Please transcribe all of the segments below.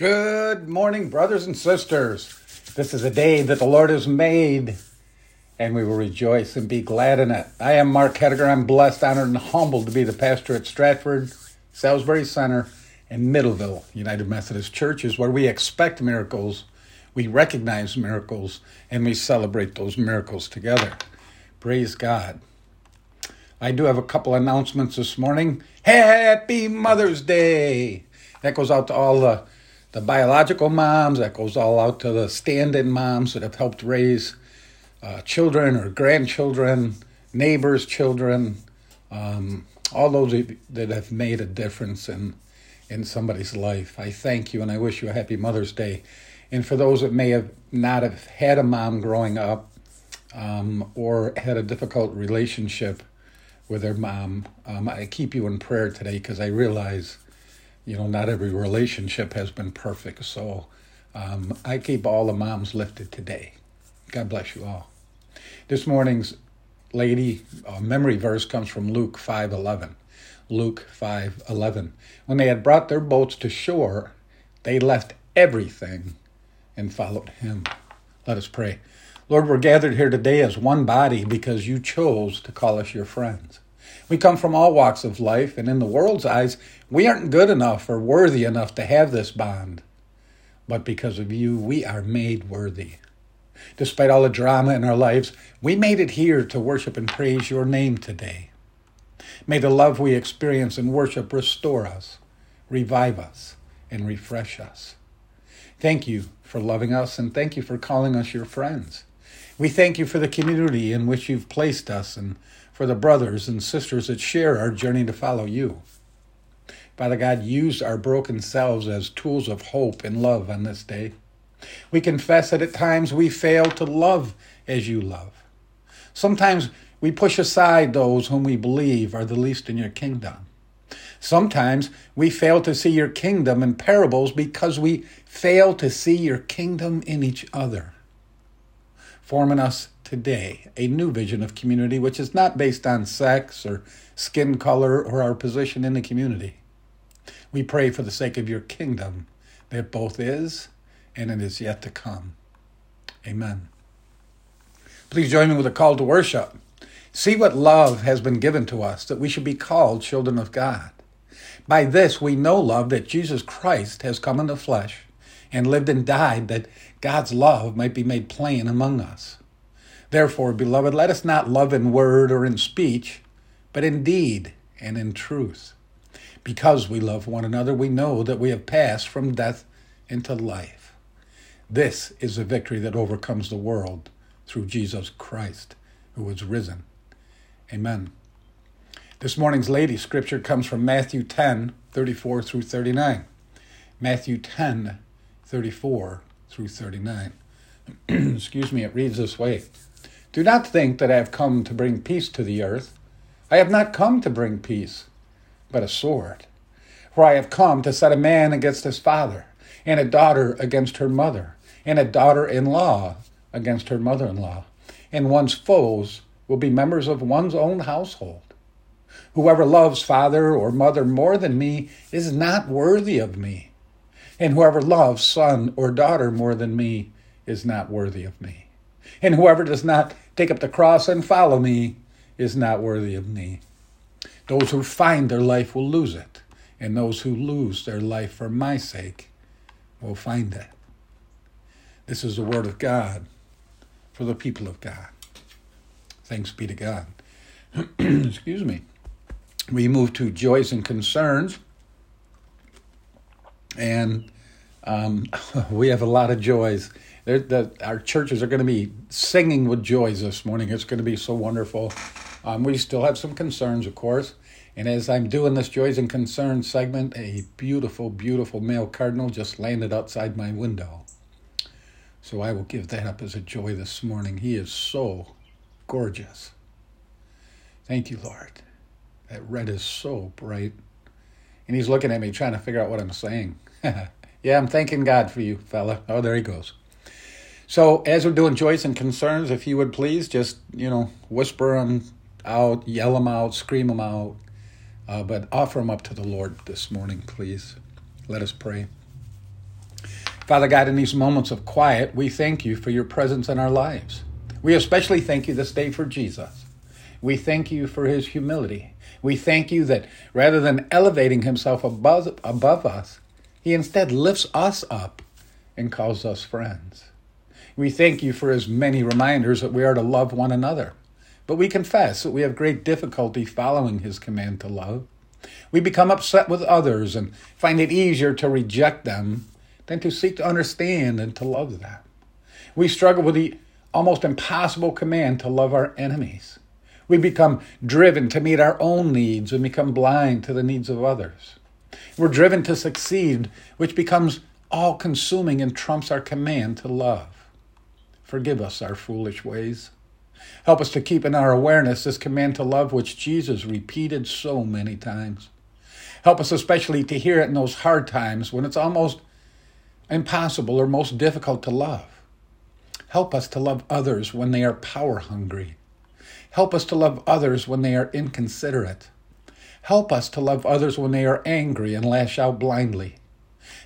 Good morning, brothers and sisters. This is a day that the Lord has made, and we will rejoice and be glad in it. I am Mark Hediger. I'm blessed, honored, and humbled to be the pastor at Stratford, Salisbury Center, and Middleville United Methodist Church is where we expect miracles, we recognize miracles, and we celebrate those miracles together. Praise God. I do have a couple announcements this morning. Happy Mother's Day! That goes out to all the the biological moms, that goes all out to the stand in moms that have helped raise uh, children or grandchildren, neighbors' children, um, all those that have made a difference in, in somebody's life. I thank you and I wish you a happy Mother's Day. And for those that may have not have had a mom growing up um, or had a difficult relationship with their mom, um, I keep you in prayer today because I realize you know, not every relationship has been perfect. So um, I keep all the moms lifted today. God bless you all. This morning's lady uh, memory verse comes from Luke 5:11. Luke 5:11. When they had brought their boats to shore, they left everything and followed him. Let us pray. Lord, we're gathered here today as one body because you chose to call us your friends. We come from all walks of life, and in the world's eyes, we aren't good enough or worthy enough to have this bond. But because of you, we are made worthy. Despite all the drama in our lives, we made it here to worship and praise your name today. May the love we experience in worship restore us, revive us, and refresh us. Thank you for loving us, and thank you for calling us your friends. We thank you for the community in which you've placed us and for the brothers and sisters that share our journey to follow you. Father God, use our broken selves as tools of hope and love on this day. We confess that at times we fail to love as you love. Sometimes we push aside those whom we believe are the least in your kingdom. Sometimes we fail to see your kingdom in parables because we fail to see your kingdom in each other. Form in us today a new vision of community which is not based on sex or skin color or our position in the community. We pray for the sake of your kingdom that both is and it is yet to come. Amen. Please join me with a call to worship. See what love has been given to us that we should be called children of God. By this we know love that Jesus Christ has come in the flesh and lived and died that God's love might be made plain among us. Therefore, beloved, let us not love in word or in speech, but in deed and in truth. Because we love one another, we know that we have passed from death into life. This is the victory that overcomes the world through Jesus Christ, who was risen. Amen. This morning's lady scripture comes from Matthew 10, 34 through 39. Matthew 10, 34 through 39. Excuse me, it reads this way Do not think that I have come to bring peace to the earth. I have not come to bring peace, but a sword. For I have come to set a man against his father, and a daughter against her mother, and a daughter in law against her mother in law. And one's foes will be members of one's own household. Whoever loves father or mother more than me is not worthy of me and whoever loves son or daughter more than me is not worthy of me. And whoever does not take up the cross and follow me is not worthy of me. Those who find their life will lose it, and those who lose their life for my sake will find it. This is the word of God for the people of God. Thanks be to God. Excuse me. We move to joys and concerns. And um, we have a lot of joys. The, our churches are going to be singing with joys this morning. It's going to be so wonderful. Um, we still have some concerns, of course. And as I'm doing this Joys and Concerns segment, a beautiful, beautiful male cardinal just landed outside my window. So I will give that up as a joy this morning. He is so gorgeous. Thank you, Lord. That red is so bright. And he's looking at me trying to figure out what I'm saying. yeah, I'm thanking God for you, fella. Oh, there he goes. So, as we're doing joys and concerns, if you would please just, you know, whisper them out, yell them out, scream them out, uh, but offer them up to the Lord this morning, please. Let us pray. Father God, in these moments of quiet, we thank you for your presence in our lives. We especially thank you this day for Jesus. We thank you for his humility. We thank you that rather than elevating himself above, above us, he instead lifts us up and calls us friends. We thank you for his many reminders that we are to love one another. But we confess that we have great difficulty following his command to love. We become upset with others and find it easier to reject them than to seek to understand and to love them. We struggle with the almost impossible command to love our enemies. We become driven to meet our own needs and become blind to the needs of others. We're driven to succeed, which becomes all consuming and trumps our command to love. Forgive us our foolish ways. Help us to keep in our awareness this command to love, which Jesus repeated so many times. Help us especially to hear it in those hard times when it's almost impossible or most difficult to love. Help us to love others when they are power hungry. Help us to love others when they are inconsiderate. Help us to love others when they are angry and lash out blindly.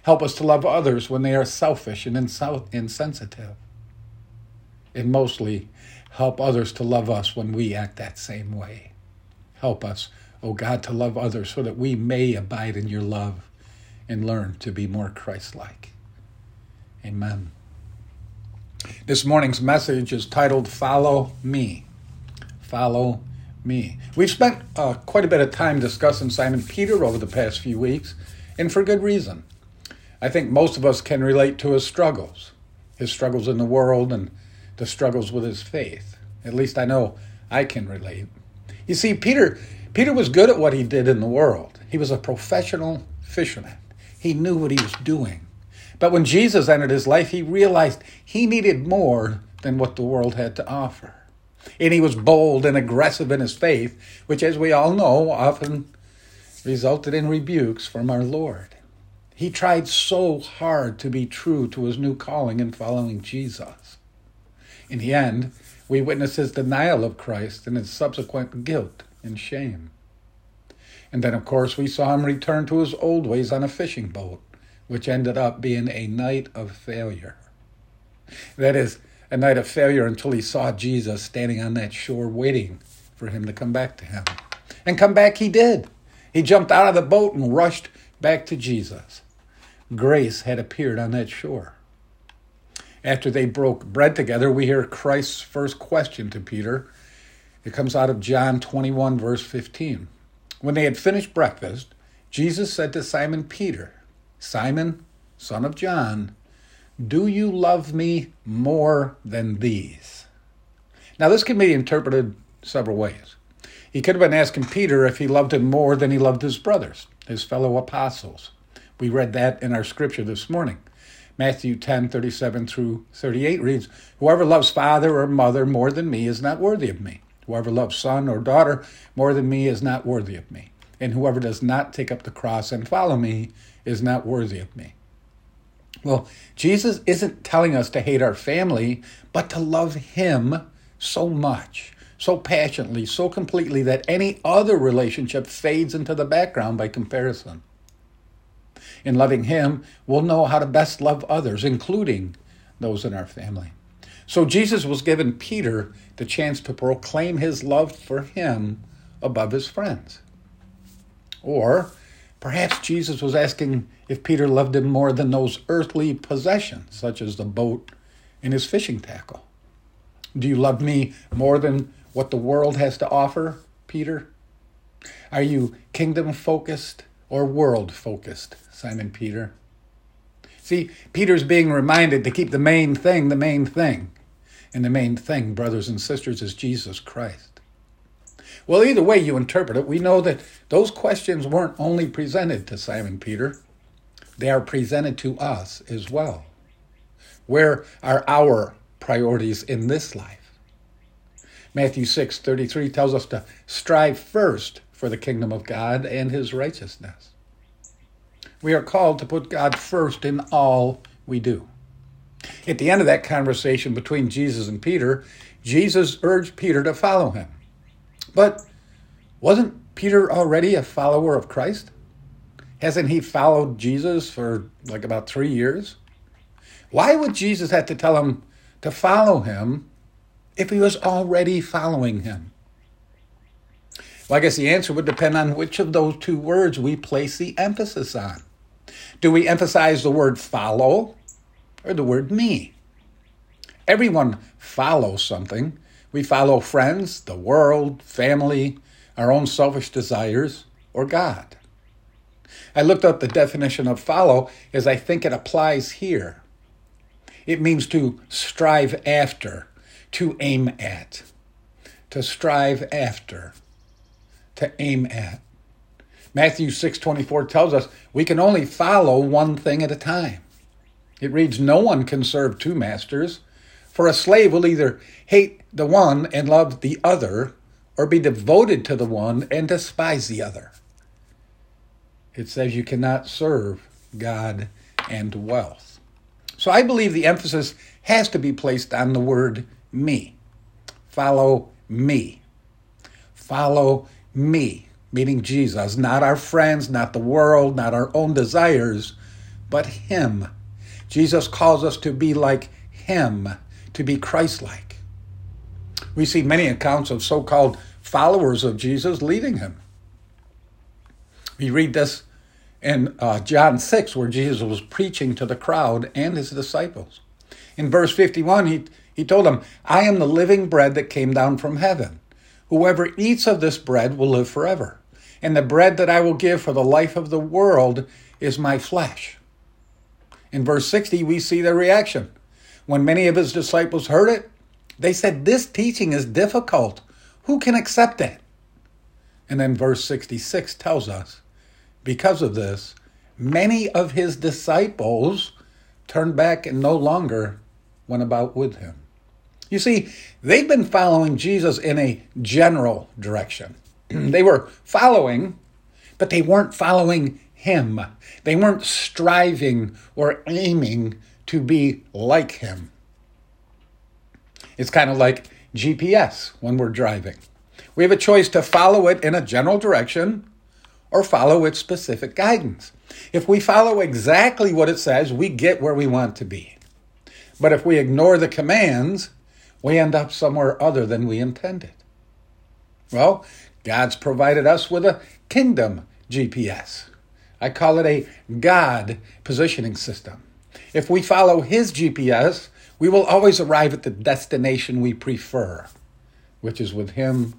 Help us to love others when they are selfish and insensitive. And mostly, help others to love us when we act that same way. Help us, O oh God, to love others so that we may abide in your love and learn to be more Christ like. Amen. This morning's message is titled Follow Me. Follow Me. We've spent uh, quite a bit of time discussing Simon Peter over the past few weeks, and for good reason. I think most of us can relate to his struggles, his struggles in the world, and the struggles with his faith. At least I know I can relate. You see, Peter, Peter was good at what he did in the world. He was a professional fisherman. He knew what he was doing. But when Jesus entered his life, he realized he needed more than what the world had to offer. And he was bold and aggressive in his faith, which, as we all know, often resulted in rebukes from our Lord. He tried so hard to be true to his new calling in following Jesus. In the end, we witness his denial of Christ and his subsequent guilt and shame. And then, of course, we saw him return to his old ways on a fishing boat which ended up being a night of failure. That is, a night of failure until he saw Jesus standing on that shore waiting for him to come back to him. And come back he did. He jumped out of the boat and rushed back to Jesus. Grace had appeared on that shore. After they broke bread together, we hear Christ's first question to Peter. It comes out of John 21, verse 15. When they had finished breakfast, Jesus said to Simon Peter, Simon, son of John, do you love me more than these? Now, this can be interpreted several ways. He could have been asking Peter if he loved him more than he loved his brothers, his fellow apostles. We read that in our scripture this morning. Matthew 10, 37 through 38 reads, Whoever loves father or mother more than me is not worthy of me. Whoever loves son or daughter more than me is not worthy of me. And whoever does not take up the cross and follow me is not worthy of me. Well, Jesus isn't telling us to hate our family, but to love Him so much, so passionately, so completely that any other relationship fades into the background by comparison. In loving Him, we'll know how to best love others, including those in our family. So Jesus was given Peter the chance to proclaim his love for him above his friends. Or Perhaps Jesus was asking if Peter loved him more than those earthly possessions, such as the boat and his fishing tackle. Do you love me more than what the world has to offer, Peter? Are you kingdom focused or world focused, Simon Peter? See, Peter's being reminded to keep the main thing the main thing. And the main thing, brothers and sisters, is Jesus Christ. Well, either way you interpret it, we know that those questions weren't only presented to Simon Peter, they are presented to us as well. Where are our priorities in this life? Matthew 6 33 tells us to strive first for the kingdom of God and his righteousness. We are called to put God first in all we do. At the end of that conversation between Jesus and Peter, Jesus urged Peter to follow him. But wasn't Peter already a follower of Christ? Hasn't he followed Jesus for like about three years? Why would Jesus have to tell him to follow him if he was already following him? Well, I guess the answer would depend on which of those two words we place the emphasis on. Do we emphasize the word follow or the word me? Everyone follows something. We follow friends, the world, family, our own selfish desires, or God. I looked up the definition of follow as I think it applies here. It means to strive after, to aim at, to strive after, to aim at. Matthew 6:24 tells us we can only follow one thing at a time. It reads no one can serve two masters, for a slave will either hate the one and love the other or be devoted to the one and despise the other. It says you cannot serve God and wealth. So I believe the emphasis has to be placed on the word me. Follow me. Follow me, meaning Jesus, not our friends, not the world, not our own desires, but Him. Jesus calls us to be like Him, to be Christ like. We see many accounts of so called followers of Jesus leaving Him. We read this in uh, John 6, where Jesus was preaching to the crowd and his disciples. In verse 51, he, he told them, I am the living bread that came down from heaven. Whoever eats of this bread will live forever. And the bread that I will give for the life of the world is my flesh. In verse 60, we see their reaction. When many of his disciples heard it, they said, This teaching is difficult. Who can accept it? And then verse 66 tells us, because of this, many of his disciples turned back and no longer went about with him. You see, they've been following Jesus in a general direction. they were following, but they weren't following him. They weren't striving or aiming to be like him. It's kind of like GPS when we're driving. We have a choice to follow it in a general direction or follow its specific guidance. If we follow exactly what it says, we get where we want to be. But if we ignore the commands, we end up somewhere other than we intended. Well, God's provided us with a kingdom GPS. I call it a God positioning system. If we follow His GPS, we will always arrive at the destination we prefer, which is with Him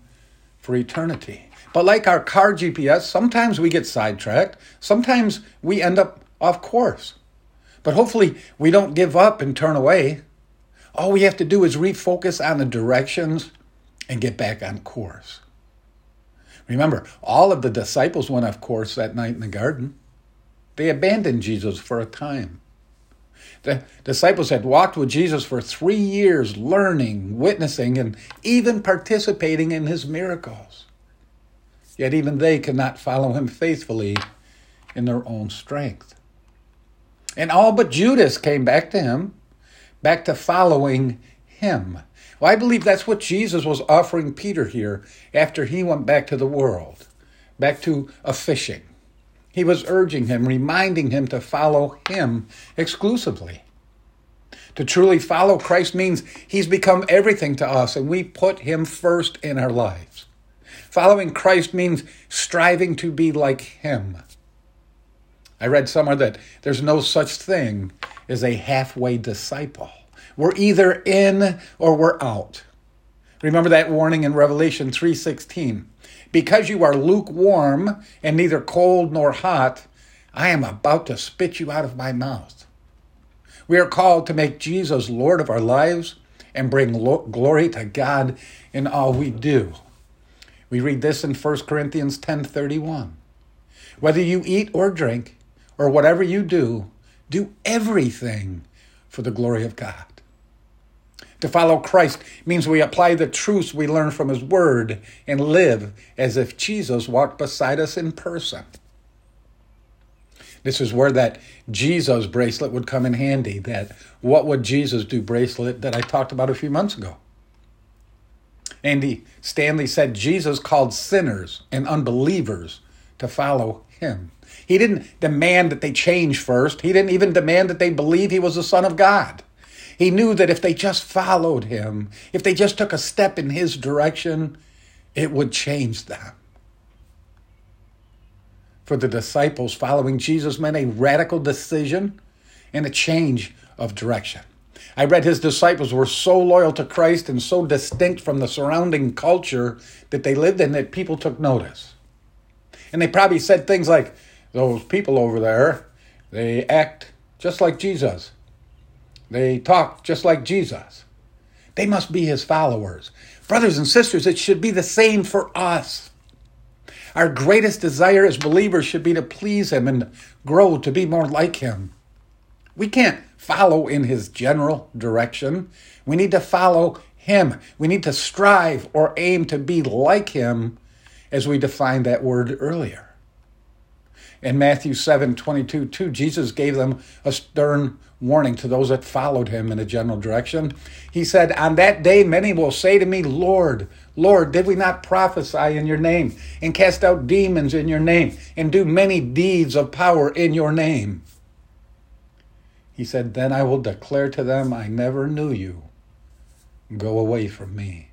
for eternity. But like our car GPS, sometimes we get sidetracked, sometimes we end up off course. But hopefully, we don't give up and turn away. All we have to do is refocus on the directions and get back on course. Remember, all of the disciples went off course that night in the garden. They abandoned Jesus for a time. The disciples had walked with Jesus for three years, learning, witnessing, and even participating in his miracles. Yet even they could not follow him faithfully in their own strength. And all but Judas came back to him, back to following him. Well, I believe that's what Jesus was offering Peter here after he went back to the world, back to a fishing. He was urging him, reminding him to follow him exclusively. To truly follow Christ means he's become everything to us, and we put him first in our lives. Following Christ means striving to be like him. I read somewhere that there's no such thing as a halfway disciple. We're either in or we're out. Remember that warning in Revelation 3:16. Because you are lukewarm and neither cold nor hot, I am about to spit you out of my mouth. We are called to make Jesus Lord of our lives and bring lo- glory to God in all we do. We read this in 1 Corinthians 10:31. Whether you eat or drink or whatever you do, do everything for the glory of God. To follow Christ means we apply the truths we learn from His Word and live as if Jesus walked beside us in person. This is where that Jesus bracelet would come in handy, that what would Jesus do bracelet that I talked about a few months ago. Andy Stanley said Jesus called sinners and unbelievers to follow him. He didn't demand that they change first. He didn't even demand that they believe he was the Son of God. He knew that if they just followed him, if they just took a step in his direction, it would change them. For the disciples, following Jesus meant a radical decision and a change of direction. I read his disciples were so loyal to Christ and so distinct from the surrounding culture that they lived in that people took notice. And they probably said things like, Those people over there, they act just like Jesus. They talk just like Jesus. They must be his followers. Brothers and sisters, it should be the same for us. Our greatest desire as believers should be to please him and grow to be more like him. We can't follow in his general direction. We need to follow him. We need to strive or aim to be like him as we defined that word earlier. In Matthew 7 22, 2, Jesus gave them a stern warning to those that followed him in a general direction. He said, On that day, many will say to me, Lord, Lord, did we not prophesy in your name, and cast out demons in your name, and do many deeds of power in your name? He said, Then I will declare to them, I never knew you. Go away from me.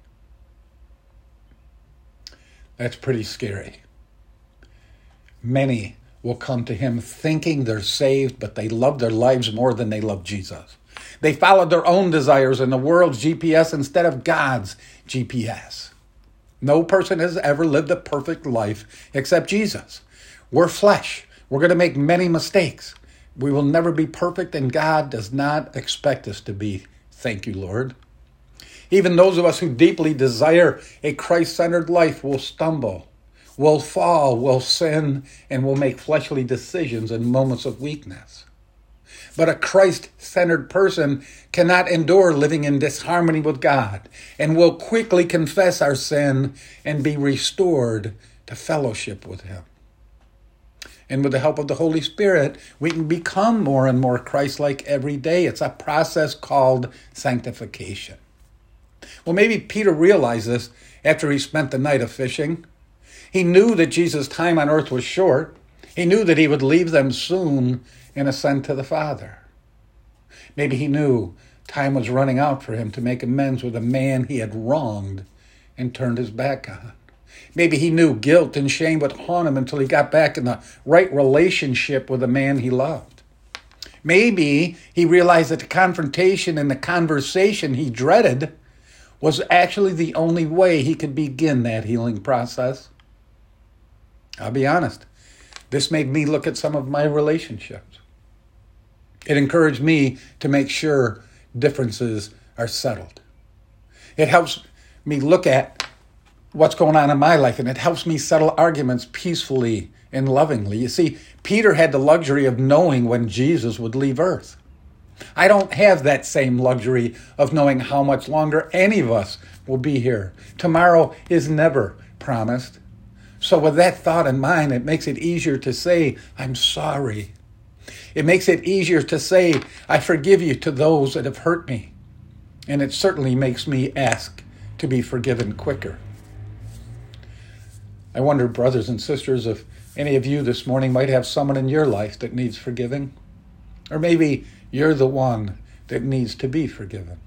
That's pretty scary. Many will come to him thinking they're saved, but they love their lives more than they love Jesus. They followed their own desires and the world's GPS instead of God's GPS. No person has ever lived a perfect life except Jesus. We're flesh. We're going to make many mistakes. We will never be perfect, and God does not expect us to be. Thank you, Lord. Even those of us who deeply desire a Christ centered life will stumble, will fall, will sin, and will make fleshly decisions in moments of weakness. But a Christ centered person cannot endure living in disharmony with God and will quickly confess our sin and be restored to fellowship with Him. And with the help of the Holy Spirit, we can become more and more Christ like every day. It's a process called sanctification. Well, maybe Peter realized this after he spent the night of fishing. He knew that Jesus' time on earth was short. He knew that he would leave them soon and ascend to the Father. Maybe he knew time was running out for him to make amends with a man he had wronged and turned his back on. Maybe he knew guilt and shame would haunt him until he got back in the right relationship with the man he loved. Maybe he realized that the confrontation and the conversation he dreaded was actually the only way he could begin that healing process. I'll be honest, this made me look at some of my relationships. It encouraged me to make sure differences are settled. It helps me look at what's going on in my life, and it helps me settle arguments peacefully and lovingly. You see, Peter had the luxury of knowing when Jesus would leave earth. I don't have that same luxury of knowing how much longer any of us will be here. Tomorrow is never promised. So, with that thought in mind, it makes it easier to say, I'm sorry. It makes it easier to say, I forgive you to those that have hurt me. And it certainly makes me ask to be forgiven quicker. I wonder, brothers and sisters, if any of you this morning might have someone in your life that needs forgiving. Or maybe you're the one that needs to be forgiven.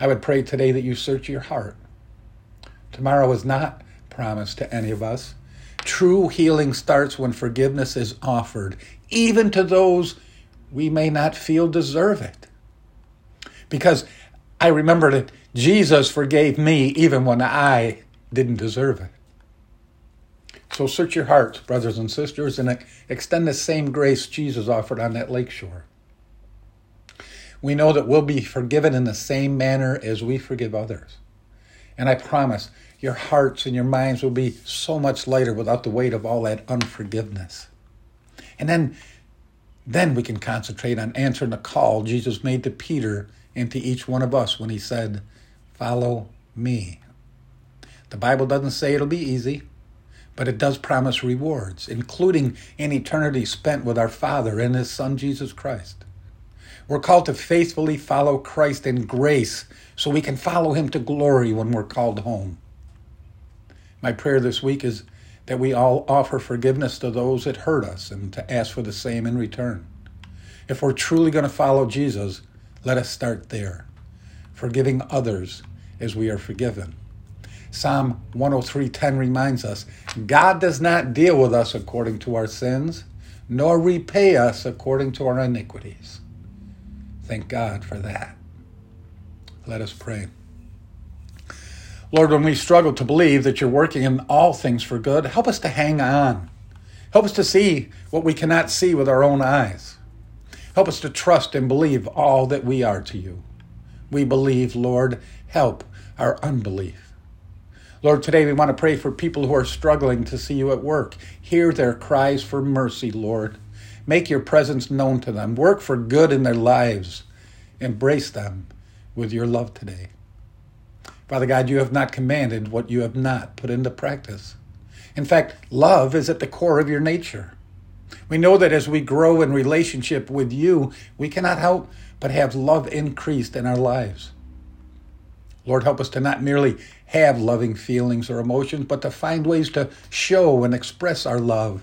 I would pray today that you search your heart. Tomorrow is not promised to any of us. True healing starts when forgiveness is offered, even to those we may not feel deserve it. Because I remember that Jesus forgave me even when I didn't deserve it. So search your hearts, brothers and sisters, and extend the same grace Jesus offered on that lakeshore. We know that we'll be forgiven in the same manner as we forgive others. And I promise your hearts and your minds will be so much lighter without the weight of all that unforgiveness. And then, then we can concentrate on answering the call Jesus made to Peter and to each one of us when he said, Follow me. The Bible doesn't say it'll be easy but it does promise rewards, including an eternity spent with our Father and His Son, Jesus Christ. We're called to faithfully follow Christ in grace so we can follow Him to glory when we're called home. My prayer this week is that we all offer forgiveness to those that hurt us and to ask for the same in return. If we're truly going to follow Jesus, let us start there, forgiving others as we are forgiven. Psalm 103:10 reminds us, God does not deal with us according to our sins, nor repay us according to our iniquities. Thank God for that. Let us pray. Lord, when we struggle to believe that you're working in all things for good, help us to hang on. Help us to see what we cannot see with our own eyes. Help us to trust and believe all that we are to you. We believe, Lord, help our unbelief. Lord, today we want to pray for people who are struggling to see you at work. Hear their cries for mercy, Lord. Make your presence known to them. Work for good in their lives. Embrace them with your love today. Father God, you have not commanded what you have not put into practice. In fact, love is at the core of your nature. We know that as we grow in relationship with you, we cannot help but have love increased in our lives. Lord, help us to not merely have loving feelings or emotions, but to find ways to show and express our love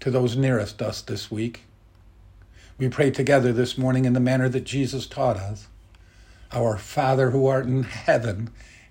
to those nearest us this week. We pray together this morning in the manner that Jesus taught us. Our Father who art in heaven,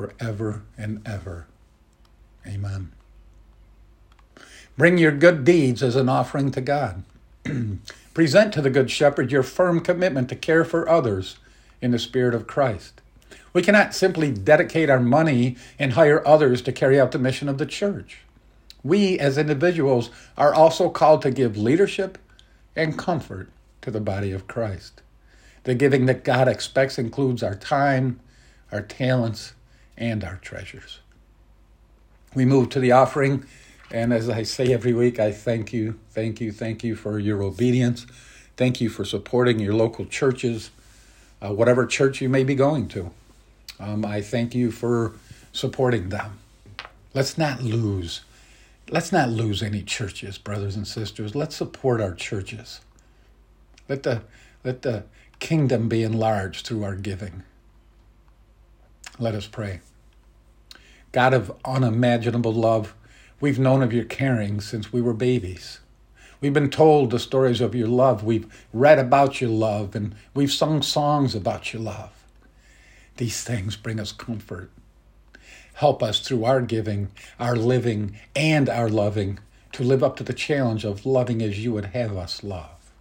forever and ever. Amen. Bring your good deeds as an offering to God. Present to the Good Shepherd your firm commitment to care for others in the Spirit of Christ. We cannot simply dedicate our money and hire others to carry out the mission of the church. We, as individuals, are also called to give leadership and comfort to the body of Christ. The giving that God expects includes our time, our talents, and our treasures. We move to the offering, and as I say every week, I thank you, thank you, thank you for your obedience. Thank you for supporting your local churches, uh, whatever church you may be going to. Um, I thank you for supporting them. Let's not lose. Let's not lose any churches, brothers and sisters. Let's support our churches. Let the let the kingdom be enlarged through our giving. Let us pray. God of unimaginable love, we've known of your caring since we were babies. We've been told the stories of your love. We've read about your love and we've sung songs about your love. These things bring us comfort. Help us through our giving, our living, and our loving to live up to the challenge of loving as you would have us love.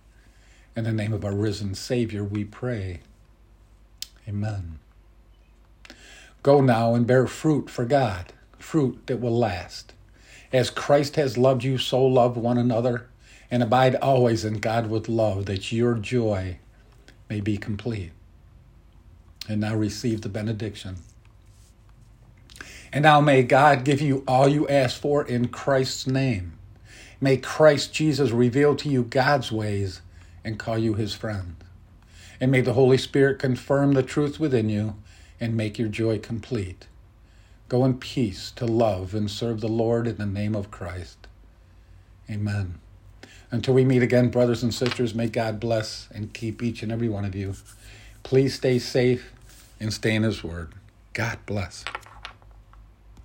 In the name of our risen Savior, we pray. Amen. Go now and bear fruit for God, fruit that will last. As Christ has loved you, so love one another, and abide always in God with love, that your joy may be complete. And now receive the benediction. And now may God give you all you ask for in Christ's name. May Christ Jesus reveal to you God's ways and call you his friend. And may the Holy Spirit confirm the truth within you and make your joy complete. Go in peace to love and serve the Lord in the name of Christ. Amen. Until we meet again, brothers and sisters, may God bless and keep each and every one of you. Please stay safe and stay in His Word. God bless.